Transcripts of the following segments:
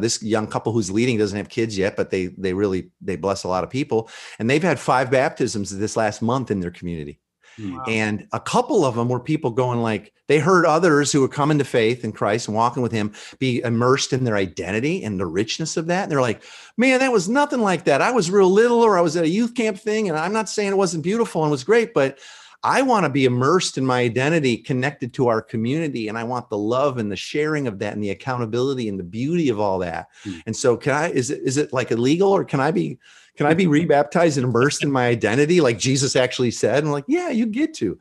this young couple who's leading doesn't have kids yet, but they they really they bless a lot of people, and they've had five baptisms this last month in their community. Hmm. Wow. And a couple of them were people going like they heard others who were coming to faith in Christ and walking with Him be immersed in their identity and the richness of that. And they're like, "Man, that was nothing like that. I was real little, or I was at a youth camp thing, and I'm not saying it wasn't beautiful and was great, but I want to be immersed in my identity, connected to our community, and I want the love and the sharing of that, and the accountability and the beauty of all that. Mm. And so, can I? Is it is it like illegal, or can I be can I be rebaptized and immersed in my identity, like Jesus actually said? And like, yeah, you get to.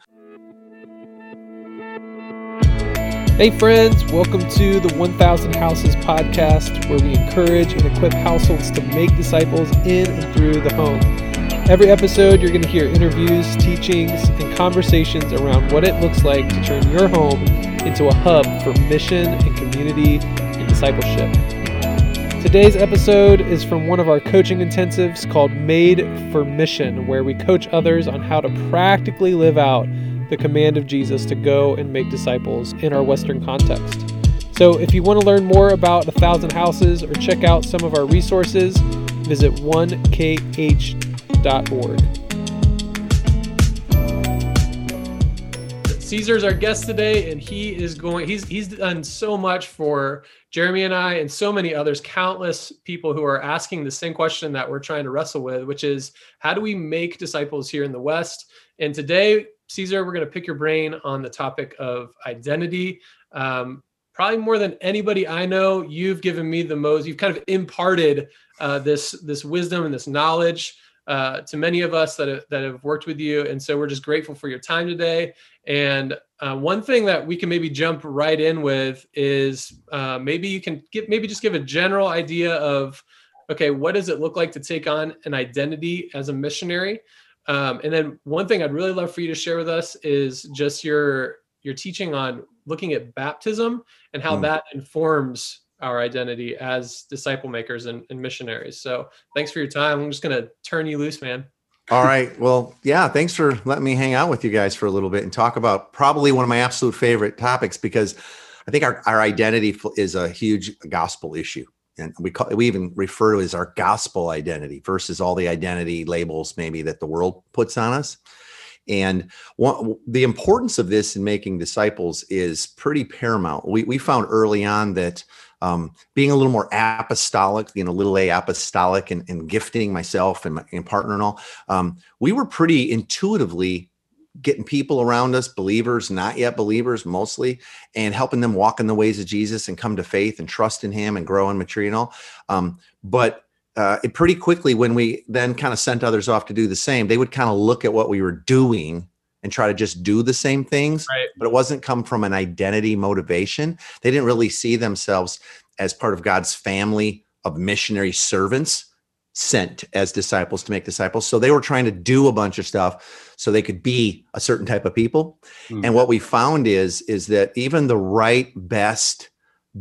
Hey, friends, welcome to the 1000 Houses podcast, where we encourage and equip households to make disciples in and through the home. Every episode, you're going to hear interviews, teachings, and conversations around what it looks like to turn your home into a hub for mission and community and discipleship. Today's episode is from one of our coaching intensives called Made for Mission, where we coach others on how to practically live out the command of Jesus to go and make disciples in our Western context. So, if you want to learn more about A Thousand Houses or check out some of our resources, visit 1kh.com org. Caesar's our guest today, and he is going. He's he's done so much for Jeremy and I, and so many others. Countless people who are asking the same question that we're trying to wrestle with, which is how do we make disciples here in the West? And today, Caesar, we're going to pick your brain on the topic of identity. Um, probably more than anybody I know, you've given me the most. You've kind of imparted uh, this this wisdom and this knowledge uh, to many of us that have, that have worked with you. And so we're just grateful for your time today. And uh, one thing that we can maybe jump right in with is uh, maybe you can get maybe just give a general idea of okay, what does it look like to take on an identity as a missionary? Um, and then one thing I'd really love for you to share with us is just your your teaching on looking at baptism and how mm. that informs our identity as disciple makers and, and missionaries. So thanks for your time. I'm just going to turn you loose, man. All right. Well, yeah, thanks for letting me hang out with you guys for a little bit and talk about probably one of my absolute favorite topics because I think our, our identity is a huge gospel issue. And we call we even refer to it as our gospel identity versus all the identity labels maybe that the world puts on us. And the importance of this in making disciples is pretty paramount. We, we found early on that um, being a little more apostolic, you know, little a apostolic and, and gifting myself and my and partner and all, um, we were pretty intuitively getting people around us, believers, not yet believers mostly, and helping them walk in the ways of Jesus and come to faith and trust in him and grow and mature and all. Um, but uh, it pretty quickly, when we then kind of sent others off to do the same, they would kind of look at what we were doing and try to just do the same things right. but it wasn't come from an identity motivation they didn't really see themselves as part of god's family of missionary servants sent as disciples to make disciples so they were trying to do a bunch of stuff so they could be a certain type of people mm-hmm. and what we found is is that even the right best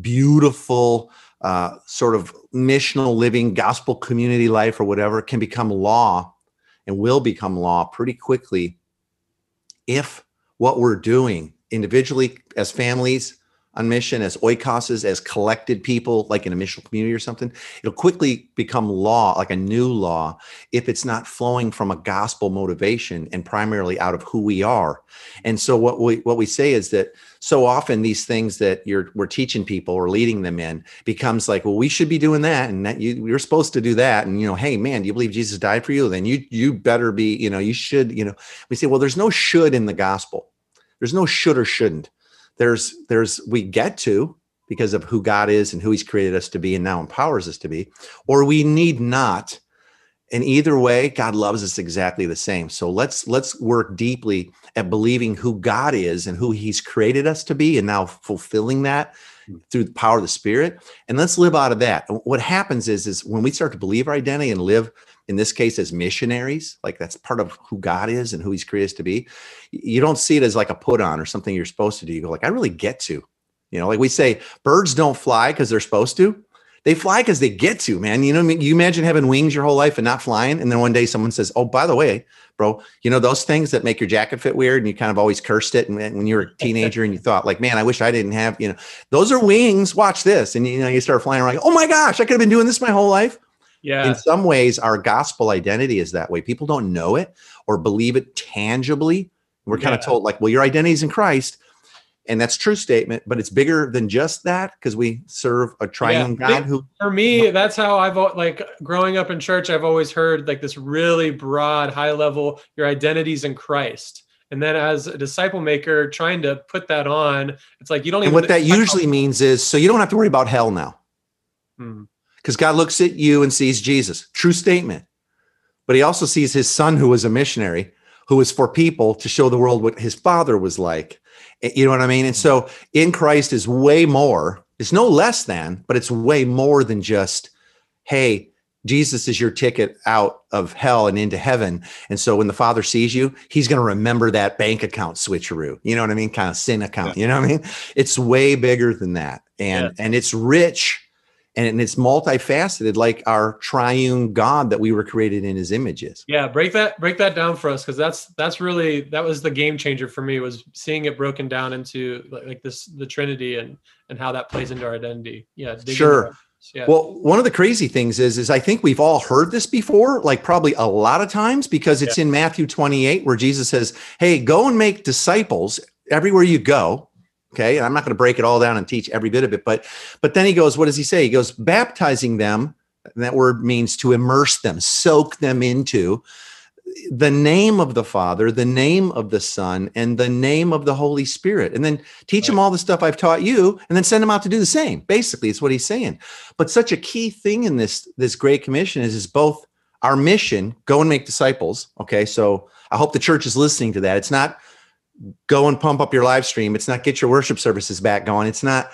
beautiful uh, sort of missional living gospel community life or whatever can become law and will become law pretty quickly if what we're doing individually as families on mission, as oikoses, as collected people, like in a missional community or something, it'll quickly become law, like a new law, if it's not flowing from a gospel motivation and primarily out of who we are. And so what we what we say is that so often these things that you're we're teaching people or leading them in becomes like, well, we should be doing that, and that you you're supposed to do that, and you know, hey man, do you believe Jesus died for you? Then you you better be, you know, you should, you know. We say, well, there's no should in the gospel. There's no should or shouldn't there's there's we get to because of who God is and who he's created us to be and now empowers us to be or we need not. And either way God loves us exactly the same. So let's let's work deeply at believing who God is and who he's created us to be and now fulfilling that hmm. through the power of the spirit. And let's live out of that. What happens is is when we start to believe our identity and live in this case as missionaries like that's part of who god is and who he's created us to be you don't see it as like a put on or something you're supposed to do you go like i really get to you know like we say birds don't fly because they're supposed to They fly because they get to, man. You know, you imagine having wings your whole life and not flying, and then one day someone says, "Oh, by the way, bro, you know those things that make your jacket fit weird," and you kind of always cursed it. And when you were a teenager and you thought, like, "Man, I wish I didn't have," you know, those are wings. Watch this, and you know, you start flying around. Like, oh my gosh, I could have been doing this my whole life. Yeah. In some ways, our gospel identity is that way. People don't know it or believe it tangibly. We're kind of told, like, well, your identity is in Christ and that's true statement but it's bigger than just that because we serve a triune yeah. god who for me that's how i've like growing up in church i've always heard like this really broad high level your identity's in christ and then as a disciple maker trying to put that on it's like you don't and even what that usually means is so you don't have to worry about hell now hmm. Because god looks at you and sees jesus true statement but he also sees his son who was a missionary who was for people to show the world what his father was like Eh, you know what I mean? And so in Christ is way more, it's no less than, but it's way more than just, hey, Jesus is your ticket out of hell and into heaven. And so when the Father sees you, he's going to remember that bank account switcheroo. You know what I mean? Kind of sin account. Yeah. You know what I mean? It's way bigger than that. And yeah. and it's rich and it's multifaceted like our triune god that we were created in his images yeah break that break that down for us because that's that's really that was the game changer for me was seeing it broken down into like this the trinity and and how that plays into our identity yeah sure yeah. Well, one of the crazy things is, is I think we've all heard this before, like probably a lot of times, because it's yeah. in Matthew 28 where Jesus says, Hey, go and make disciples everywhere you go. Okay. And I'm not going to break it all down and teach every bit of it, but but then he goes, what does he say? He goes, baptizing them. that word means to immerse them, soak them into the name of the Father, the name of the Son, and the name of the Holy Spirit. And then teach right. them all the stuff I've taught you, and then send them out to do the same. Basically, it's what he's saying. But such a key thing in this, this Great Commission is, is both our mission, go and make disciples. Okay. So I hope the church is listening to that. It's not go and pump up your live stream. It's not get your worship services back going. It's not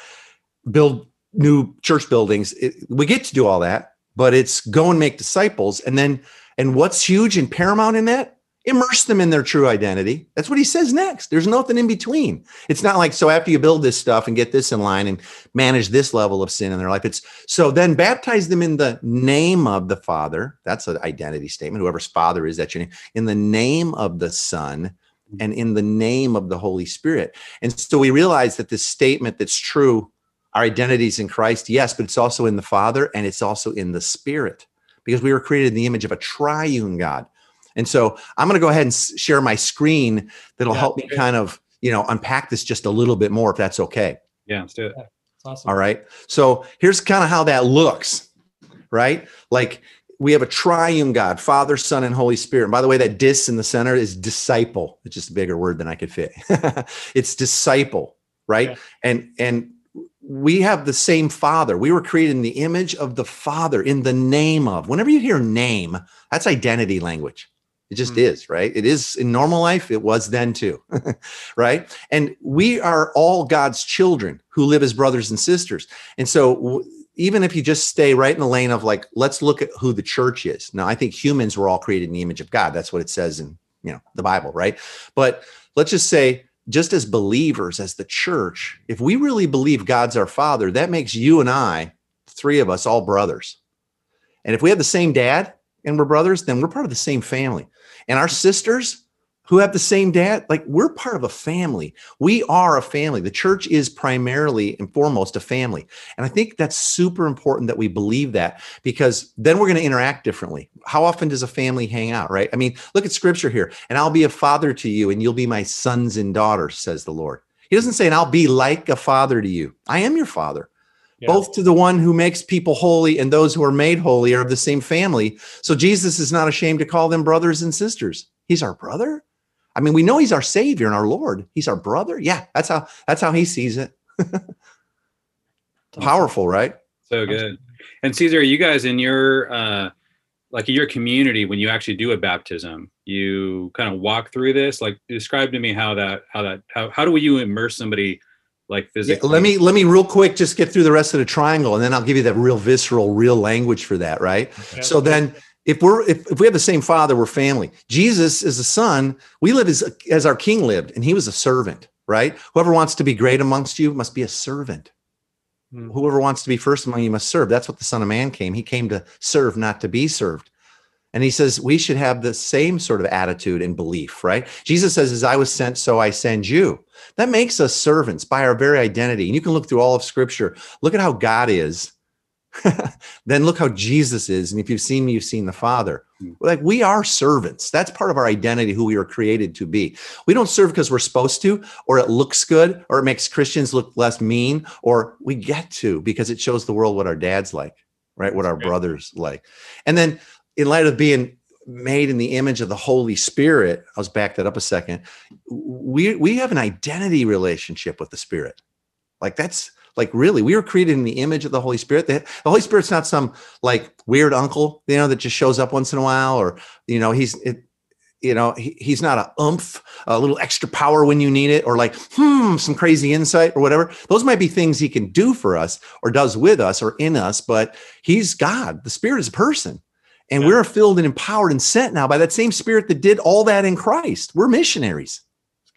build new church buildings. It, we get to do all that, but it's go and make disciples. And then, and what's huge and paramount in that? Immerse them in their true identity. That's what he says next. There's nothing in between. It's not like, so after you build this stuff and get this in line and manage this level of sin in their life, it's so then baptize them in the name of the Father. That's an identity statement. Whoever's Father is, that your name. In the name of the Son and in the name of the Holy Spirit. And so we realize that this statement that's true, our identity is in Christ, yes, but it's also in the Father and it's also in the Spirit because we were created in the image of a triune God. And so I'm going to go ahead and share my screen that'll yeah, help me kind of, you know, unpack this just a little bit more if that's okay. Yeah, let's do it. Awesome. All right. So here's kind of how that looks, right? Like we have a triune God, Father, Son, and Holy Spirit. And by the way, that dis in the center is disciple. It's just a bigger word than I could fit. it's disciple, right? Yeah. And and we have the same Father. We were created in the image of the Father, in the name of. Whenever you hear name, that's identity language. It just mm. is, right? It is in normal life. It was then too, right? And we are all God's children who live as brothers and sisters. And so even if you just stay right in the lane of like, let's look at who the church is. Now, I think humans were all created in the image of God. That's what it says in you know the Bible, right? But let's just say, just as believers, as the church, if we really believe God's our Father, that makes you and I, three of us, all brothers. And if we have the same dad and we're brothers, then we're part of the same family. And our sisters, who have the same dad, like we're part of a family. We are a family. The church is primarily and foremost a family. And I think that's super important that we believe that because then we're going to interact differently. How often does a family hang out, right? I mean, look at scripture here. And I'll be a father to you and you'll be my sons and daughters, says the Lord. He doesn't say, and I'll be like a father to you. I am your father. Yeah. Both to the one who makes people holy and those who are made holy are of the same family. So Jesus is not ashamed to call them brothers and sisters. He's our brother. I mean, we know he's our savior and our Lord. He's our brother. Yeah, that's how that's how he sees it. Powerful, right? So good. And Caesar, you guys in your uh like in your community when you actually do a baptism, you kind of walk through this. Like describe to me how that how that how how do you immerse somebody like physically? Yeah, let me let me real quick just get through the rest of the triangle and then I'll give you that real visceral, real language for that, right? Okay. So then if we're if, if we have the same father we're family jesus is a son we live as as our king lived and he was a servant right whoever wants to be great amongst you must be a servant Hmm. whoever wants to be first among you must serve. That's what the Son of Man came. He came to serve, not to be served. And he says we should have the same sort of attitude and belief, right? Jesus says, As I was sent, so I send you. That makes us servants by our very identity. And you can look through all of Scripture, look at how God is. then look how Jesus is. And if you've seen me, you've seen the Father. Hmm. Like we are servants. That's part of our identity, who we were created to be. We don't serve because we're supposed to, or it looks good, or it makes Christians look less mean, or we get to because it shows the world what our dad's like, right? What our brothers like. And then in light of being made in the image of the Holy Spirit, I was back that up a second. We we have an identity relationship with the Spirit. Like that's like really, we were created in the image of the Holy Spirit. The, the Holy Spirit's not some like weird uncle, you know, that just shows up once in a while, or you know, he's it, you know, he, he's not a umph, a little extra power when you need it, or like, hmm, some crazy insight or whatever. Those might be things he can do for us or does with us or in us, but he's God. The Spirit is a person. And Yeah. we're filled and empowered and sent now by that same spirit that did all that in Christ. We're missionaries,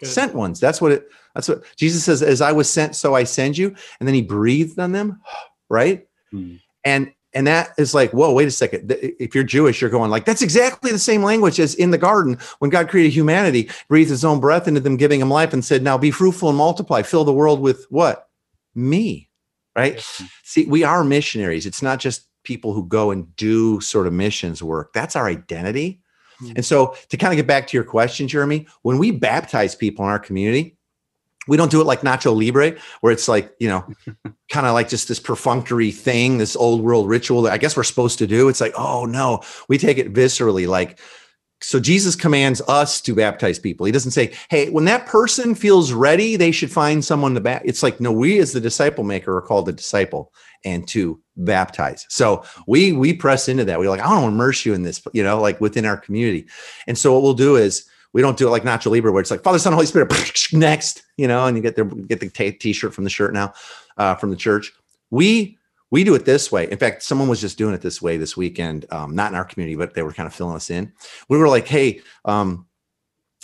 sent ones. That's what it, that's what Jesus says, as I was sent, so I send you. And then he breathed on them, right? Hmm. And and that is like, whoa, wait a second. If you're Jewish, you're going like, that's exactly the same language as in the garden when God created humanity, breathed his own breath into them, giving them life, and said, Now be fruitful and multiply, fill the world with what? Me. Right? See, we are missionaries. It's not just people who go and do sort of missions work. That's our identity. Hmm. And so to kind of get back to your question, Jeremy, when we baptize people in our community, we don't do it like Nacho Libre, where it's like, you know, kind of like just this perfunctory thing, this old world ritual that I guess we're supposed to do. It's like, oh no, we take it viscerally. Like, so Jesus commands us to baptize people. He doesn't say, hey, when that person feels ready, they should find someone to baptize. It's like, no, we as the disciple maker are called to disciple and to baptize. So we we press into that. We're like, I want to immerse you in this, you know, like within our community. And so what we'll do is we don't do it like Nacho Libre, where it's like Father, Son, Holy Spirit, next, you know, and you get their get the t- t-shirt from the shirt now, uh, from the church. We we do it this way. In fact, someone was just doing it this way this weekend, um, not in our community, but they were kind of filling us in. We were like, hey, um,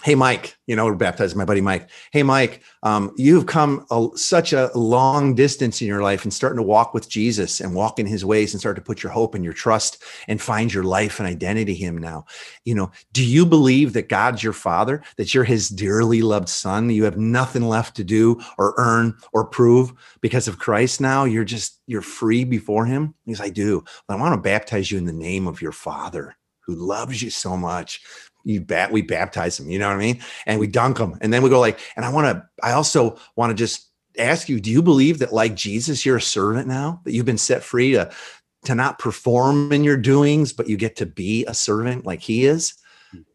hey, Mike, you know, we're baptizing my buddy Mike. Hey, Mike, um, you've come a, such a long distance in your life and starting to walk with Jesus and walk in his ways and start to put your hope and your trust and find your life and identity him now. You know, do you believe that God's your father, that you're his dearly loved son? You have nothing left to do or earn or prove because of Christ now? You're just, you're free before him? He's, I do. I want to baptize you in the name of your father who loves you so much you bat we baptize them you know what i mean? And we dunk them and then we go like and i want to i also want to just ask you do you believe that like jesus you're a servant now? That you've been set free to to not perform in your doings but you get to be a servant like he is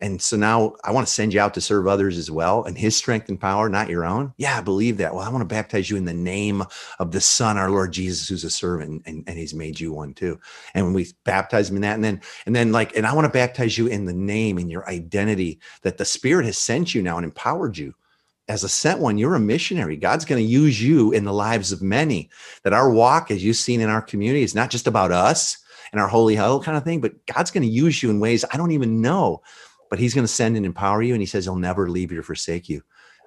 and so now i want to send you out to serve others as well. And his strength and power not your own? Yeah i believe that. Well i want to baptize you in the name of the son our lord jesus who's a servant and, and he's made you one too. And when we baptize him in that and then and then like and i want to baptize you in the name and your identity that the spirit has sent you now and empowered you. As a sent one you're a missionary. God's going to use you in the lives of many that our walk as you've seen in our community is not just about us and our holy huddle kind of thing but god's going to use you in ways i don't even know but he's going to send and empower you and he says he'll never leave you or forsake you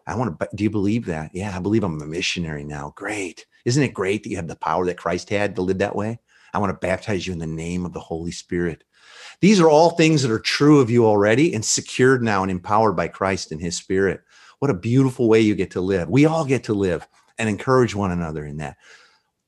i want to do you believe that yeah i believe i'm a missionary now great isn't it great that you have the power that christ had to live that way I want to baptize you in the name of the Holy Spirit. These are all things that are true of you already and secured now and empowered by Christ and his spirit. What a beautiful way you get to live. We all get to live and encourage one another in that.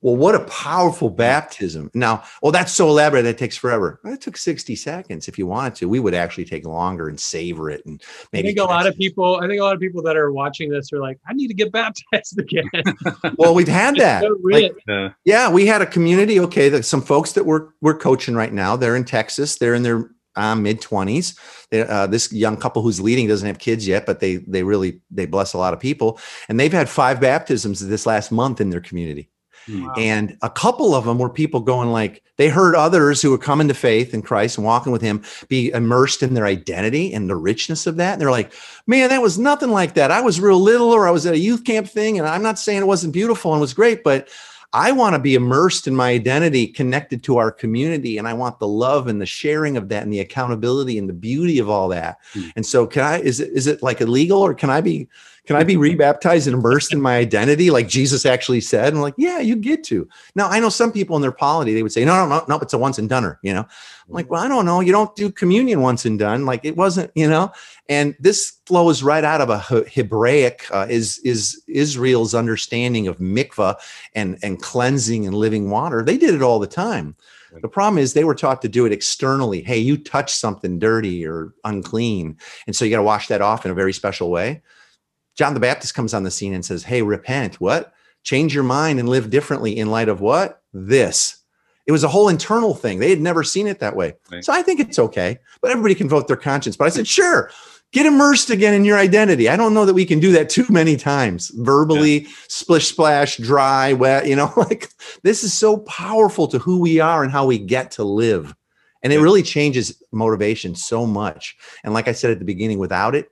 Well, what a powerful baptism. Now, well, that's so elaborate that takes forever. Well, it took 60 seconds if you wanted to. We would actually take longer and savor it and I think a lot of people. I think a lot of people that are watching this are like, I need to get baptized again. well, we've had that. So Like, rich. Uh, Yeah, we had a community. Okay, that some folks that we're we're coaching right now. They're in Texas. They're in their uh, mid twenties. Uh, this young couple who's leading doesn't have kids yet, but they they really they bless a lot of people, and they've had five baptisms this last month in their community. Wow. And a couple of them were people going like they heard others who were coming to faith in Christ and walking with Him be immersed in their identity and the richness of that. And they're like, "Man, that was nothing like that. I was real little, or I was at a youth camp thing, and I'm not saying it wasn't beautiful and was great, but." I want to be immersed in my identity, connected to our community, and I want the love and the sharing of that, and the accountability and the beauty of all that. Mm. And so, can I? Is it is it like illegal, or can I be can I be rebaptized and immersed in my identity like Jesus actually said? And I'm like, yeah, you get to. Now I know some people in their polity, they would say, no, no, no, no, it's a once and doneer, you know. I'm like, well, I don't know. You don't do communion once and done. Like it wasn't, you know. And this flows right out of a Hebraic uh, is is Israel's understanding of mikvah and and cleansing and living water. They did it all the time. The problem is they were taught to do it externally. Hey, you touch something dirty or unclean. And so you got to wash that off in a very special way. John the Baptist comes on the scene and says, Hey, repent. What? Change your mind and live differently in light of what? This. It was a whole internal thing. They had never seen it that way. Right. So I think it's okay, but everybody can vote their conscience. But I said, sure, get immersed again in your identity. I don't know that we can do that too many times verbally, yeah. splish splash, dry, wet, you know, like this is so powerful to who we are and how we get to live. And it really changes motivation so much. And like I said at the beginning, without it,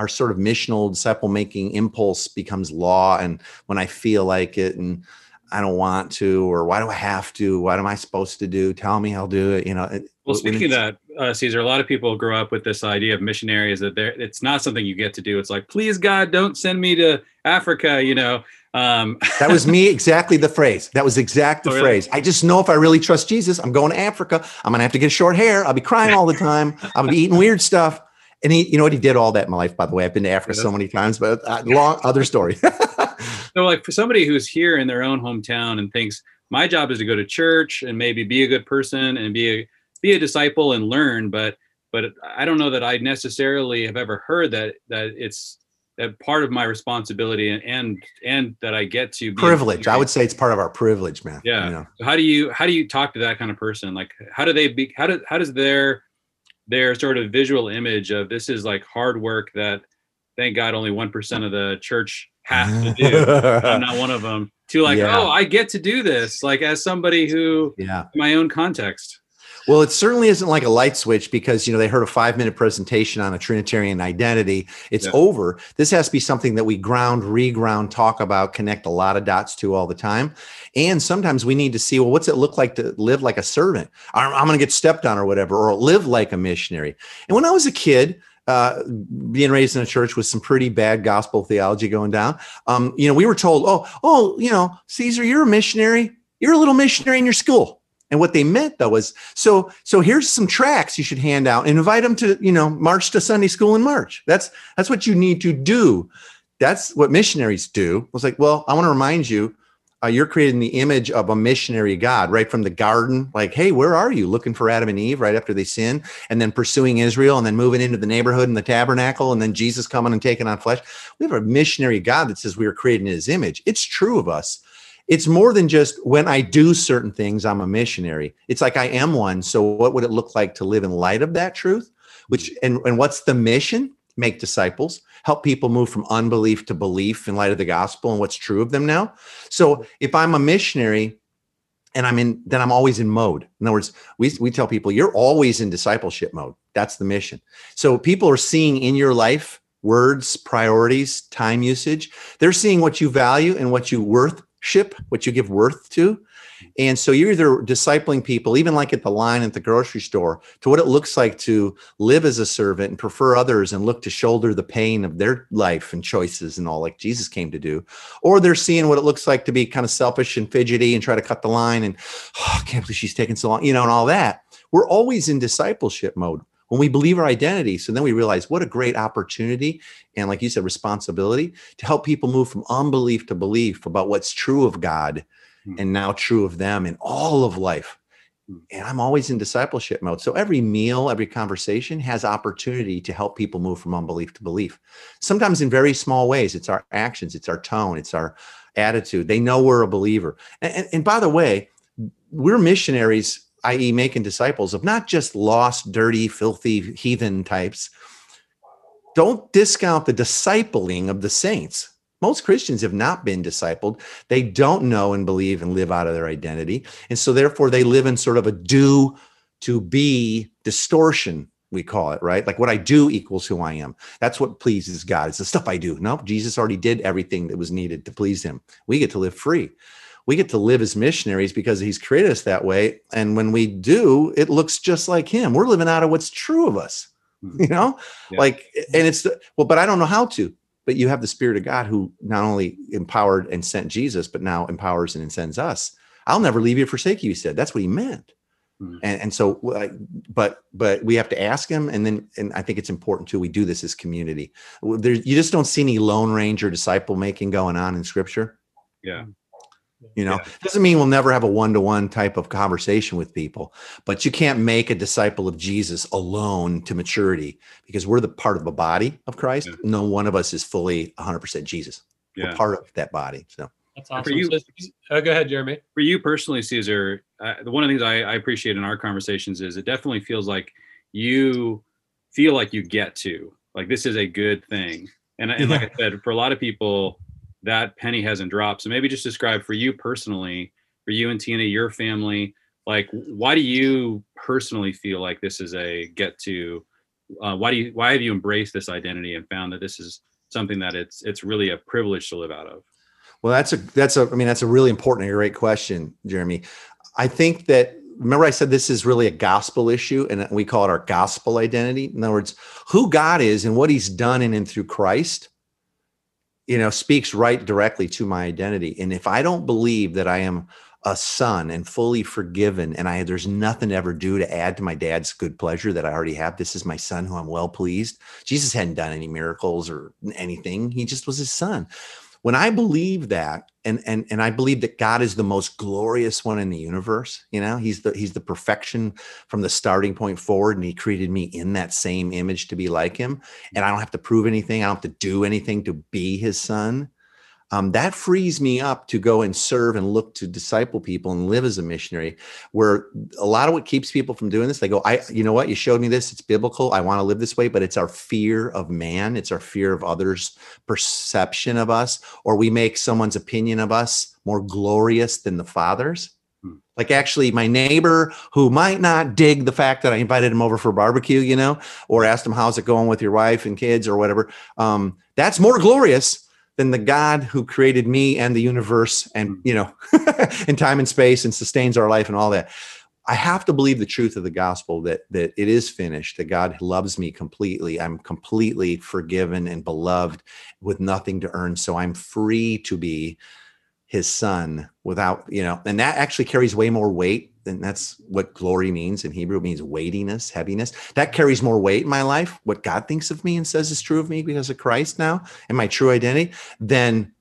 our sort of missional disciple making impulse becomes law. And when I feel like it, and I don't want to, or why do I have to? What am I supposed to do? Tell me I'll do it. You know. Well, speaking of that, uh, Caesar, a lot of people grow up with this idea of missionaries that they're, it's not something you get to do. It's like, please God, don't send me to Africa. You know. Um, that was me exactly the phrase. That was exact the oh, really? phrase. I just know if I really trust Jesus, I'm going to Africa. I'm gonna have to get short hair. I'll be crying all the time. I'll be eating weird stuff. And he, you know what, he did all that in my life. By the way, I've been to Africa so many times, but uh, long other story. so like for somebody who's here in their own hometown and thinks my job is to go to church and maybe be a good person and be a be a disciple and learn but but i don't know that i necessarily have ever heard that that it's that part of my responsibility and and, and that i get to privilege. I would say it's part of our privilege man yeah. you know? so how do you how do you talk to that kind of person? Like how do they be how do how does their their sort of visual image of this is like hard work that thank god only 1% of the church have to do. I'm not one of them. To like, yeah. oh, I get to do this, like as somebody who, yeah, my own context. Well, it certainly isn't like a light switch because you know they heard a five minute presentation on a Trinitarian identity. It's yeah. over. This has to be something that we ground, reground, talk about, connect a lot of dots to all the time. And sometimes we need to see, well, what's it look like to live like a servant? I'm, I'm going to get stepped on or whatever, or live like a missionary. And when I was a kid, uh, being raised in a church with some pretty bad gospel theology going down. Um, you know, we were told, oh, oh, you know, Caesar, you're a missionary. You're a little missionary in your school. And what they meant though was, so, so here's some tracts you should hand out and invite them to, you know, march to Sunday school in March. That's that's what you need to do. That's what missionaries do. I was like, well, I want to remind you uh, you're creating the image of a missionary God right from the garden. Like, hey, where are you? Looking for Adam and Eve right after they sin, and then pursuing Israel, and then moving into the neighborhood and the tabernacle, and then Jesus coming and taking on flesh. We have a missionary God that says we are created in his image. It's true of us. It's more than just when I do certain things, I'm a missionary. It's like I am one. So, what would it look like to live in light of that truth? Which and, and what's the mission? Make disciples help people move from unbelief to belief in light of the gospel and what's true of them now. So if I'm a missionary and I'm in, then I'm always in mode. In other words, we, we tell people you're always in discipleship mode. That's the mission. So people are seeing in your life words, priorities, time usage. They're seeing what you value and what you worthship, what you give worth to. And so you're either discipling people, even like at the line at the grocery store, to what it looks like to live as a servant and prefer others and look to shoulder the pain of their life and choices and all like Jesus came to do. Or they're seeing what it looks like to be kind of selfish and fidgety and try to cut the line and, oh, I can't believe she's taking so long, you know, and all that. We're always in discipleship mode when we believe our identity. So then we realize what a great opportunity and, like you said, responsibility to help people move from unbelief to belief about what's true of God Hmm. and now true of them in all of life. Hmm. And I'm always in discipleship mode. So every meal, every conversation has opportunity to help people move from unbelief to belief. Sometimes in very small ways. It's our actions, it's our tone, it's our attitude. They know we're a believer. And, and, and by the way, we're missionaries, i.e., making disciples of not just lost, dirty, filthy, heathen types. Don't discount the discipling of the saints most Christians have not been discipled. They don't know and believe and live out of their identity. And so, therefore, they live in sort of a do to be distortion, we call it, right? Like what I do equals who I am. That's what pleases God. It's the stuff I do. No, Jesus already did everything that was needed to please him. We get to live free. We get to live as missionaries because he's created us that way. And when we do, it looks just like him. We're living out of what's true of us, hmm. you know? Yeah. Like, and it's, well, but I don't know how to but you have the spirit of god who not only empowered and sent jesus but now empowers and sends us i'll never leave you or forsake you he said that's what he meant Hmm. and, and so but but we have to ask him and then and i think it's important too we do this as community there you just don't see any lone ranger disciple making going on in scripture Yeah. You know Yeah. doesn't mean we'll never have a one-to-one type of conversation with people but you can't make a disciple of jesus alone to maturity because we're the part of a body of christ Yeah. no one of us is fully 100% jesus we're part of that body so That's And for you- So- uh, go ahead, Jeremy. For you personally, Caesar, uh, one of the things I, I appreciate in our conversations is it definitely feels like you feel like you get to like this is a good thing. And, and like I said, for a lot of people, that penny hasn't dropped. So maybe just describe for you personally, for you and Tina, your family, like why do you personally feel like this is a get to? Uh, why do you why have you embraced this identity and found that this is something that it's it's really a privilege to live out of? Well, that's a that's a I mean that's a really important and great question, Jeremy. I think that remember I said this is really a gospel issue and we call it our gospel identity. In other words, who God is and what he's done in and through Christ, you know, speaks right directly to my identity. And if I don't believe that I am a son and fully forgiven and I there's nothing to ever do to add to my dad's good pleasure that I already have. This is my son who I'm well pleased. Jesus hadn't done any miracles or anything. He just was his son when I believe that, and and and I believe that God is the most glorious one in the universe, you know, he's the he's the perfection from the starting point forward, and he created me in that same image to be like him. And I don't have to prove anything, I don't have to do anything to be his son. Um, that frees me up to go and serve and look to disciple people and live as a missionary. Where a lot of what keeps people from doing this, they go, I, you know what, you showed me this, it's biblical, I want to live this way, but it's our fear of man, it's our fear of others' perception of us, or we make someone's opinion of us more glorious than the Father's. Hmm. Like actually, my neighbor who might not dig the fact that I invited him over for barbecue, you know, or asked him how's it going with your wife and kids or whatever. Um, that's more glorious than the God who created me and the universe and hmm. you know, in time and space and sustains our life and all that. I have to believe the truth of the gospel that that it is finished, that God loves me completely. I'm completely forgiven and beloved with nothing to earn. So I'm free to be his son without, you know, and that actually carries way more weight. And that's what glory means in Hebrew. It means weightiness, heaviness. That carries more weight in my life. What God thinks of me and says is true of me because of Christ now and my true identity, then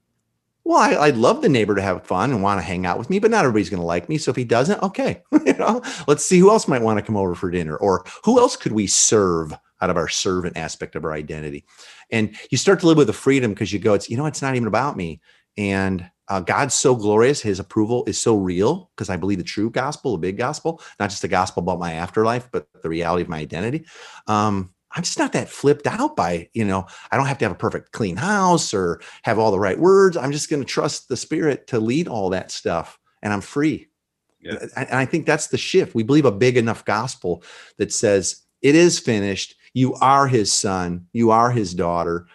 well, I, I'd love the neighbor to have fun and want to hang out with me, but not everybody's going to like me. So if he doesn't, okay, you know, let's see who else might want to come over for dinner, or who else could we serve out of our servant aspect of our identity. And you start to live with the freedom because you go, it's you know, it's not even about me. And uh, God's so glorious; His approval is so real because I believe the true gospel, the big gospel, not just the gospel about my afterlife, but the reality of my identity. Um, I'm just not that flipped out by, you know, I don't have to have a perfect clean house or have all the right words. I'm just going to trust the spirit to lead all that stuff and I'm free. Yeah. And I think that's the shift. We believe a big enough gospel that says it is finished. You are his son, you are his daughter.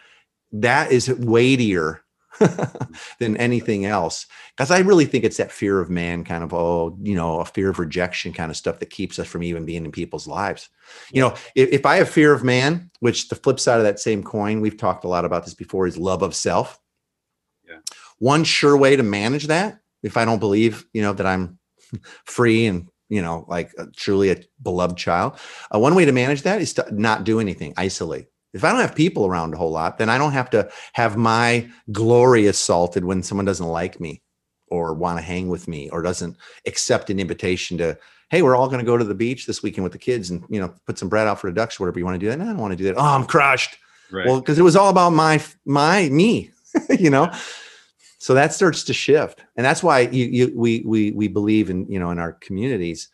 That is weightier than anything else. Because I really think it's that fear of man, kind of, oh, you know, a fear of rejection kind of stuff that keeps us from even being in people's lives. You know, if, if I have fear of man, which the flip side of that same coin, we've talked a lot about this before, is love of self. Yeah. One sure way to manage that, if I don't believe, you know, that I'm free and you know, like uh, truly a beloved child. Uh, one way to manage that is to not do anything, isolate. If I don't have people around a whole lot, then I don't have to have my glory assaulted when someone doesn't like me or want to hang with me or doesn't accept an invitation to, hey, we're all going to go to the beach this weekend with the kids and, you know, put some bread out for the ducks, or whatever you want to do that. No, I don't want to do that. Oh, I'm crushed. Right. Well, because it was all about my, my, me, you know? So that starts to shift. And that's why you, you, we, we, we believe in, you know, in our communities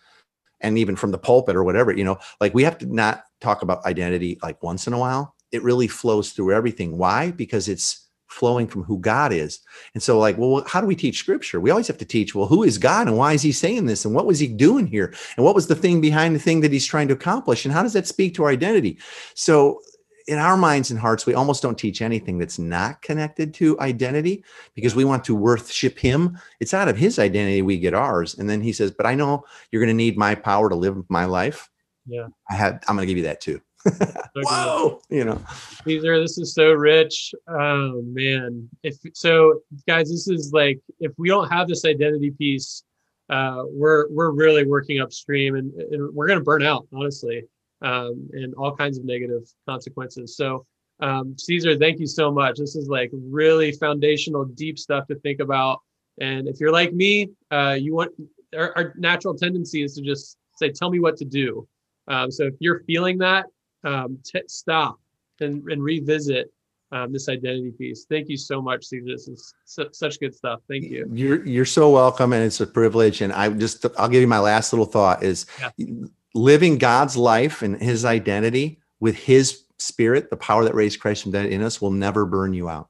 and even from the pulpit or whatever, you know, like we have to not talk about identity like once in a while. It really flows through everything. Why? Because it's flowing from who God is. And so, like, well, how do we teach scripture? We always have to teach, well, who is God and why is he saying this? And what was he doing here? And what was the thing behind the thing that he's trying to accomplish? And how does that speak to our identity? So, in our minds and hearts, we almost don't teach anything that's not connected to identity because we want to worship him. It's out of his identity we get ours. And then he says, But I know you're going to need my power to live my life. Yeah. I have, I'm going to give you that too. Whoa, you know. Caesar, this is so rich. Oh man. If so, guys, this is like if we don't have this identity piece, uh, we're we're really working upstream and, and we're gonna burn out, honestly, um, and all kinds of negative consequences. So um, Caesar, thank you so much. This is like really foundational, deep stuff to think about. And if you're like me, uh, you want our, our natural tendency is to just say, "Tell me what to do." Um, so if you're feeling that, um, t- stop and, and revisit um, this identity piece. Thank you so much, Steve. This is su- such good stuff. Thank you. You're you're so welcome, and it's a privilege. And I just I'll give you my last little thought is Yeah. living God's life and His identity with His Spirit, the power that raised Christ from dead in us, will never burn you out.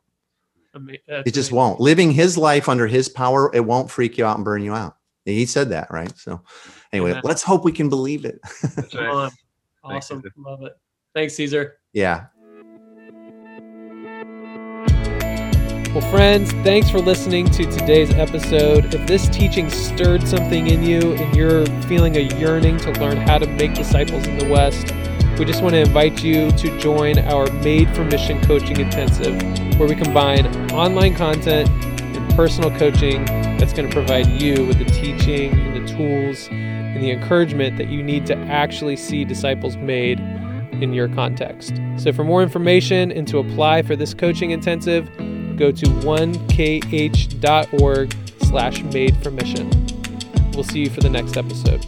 It just won't. Living His life under His power, it won't freak you out and burn you out. He said that, right? So, anyway, Amen. let's hope we can believe it. Right. on. Thanks, Awesome. Love it. Thanks, Caesar. yeah. Well, friends, thanks for listening to today's episode. If this teaching stirred something in you and you're feeling a yearning to learn how to make disciples in the West, we just want to invite you to join our Made for Mission Coaching Intensive, where we combine online content and personal coaching that's going to provide you with the teaching and the tools and the encouragement that you need to actually see disciples made in your context. So, for more information and to apply for this coaching intensive, go to 1kh.org slash made for mission. We'll see you for the next episode.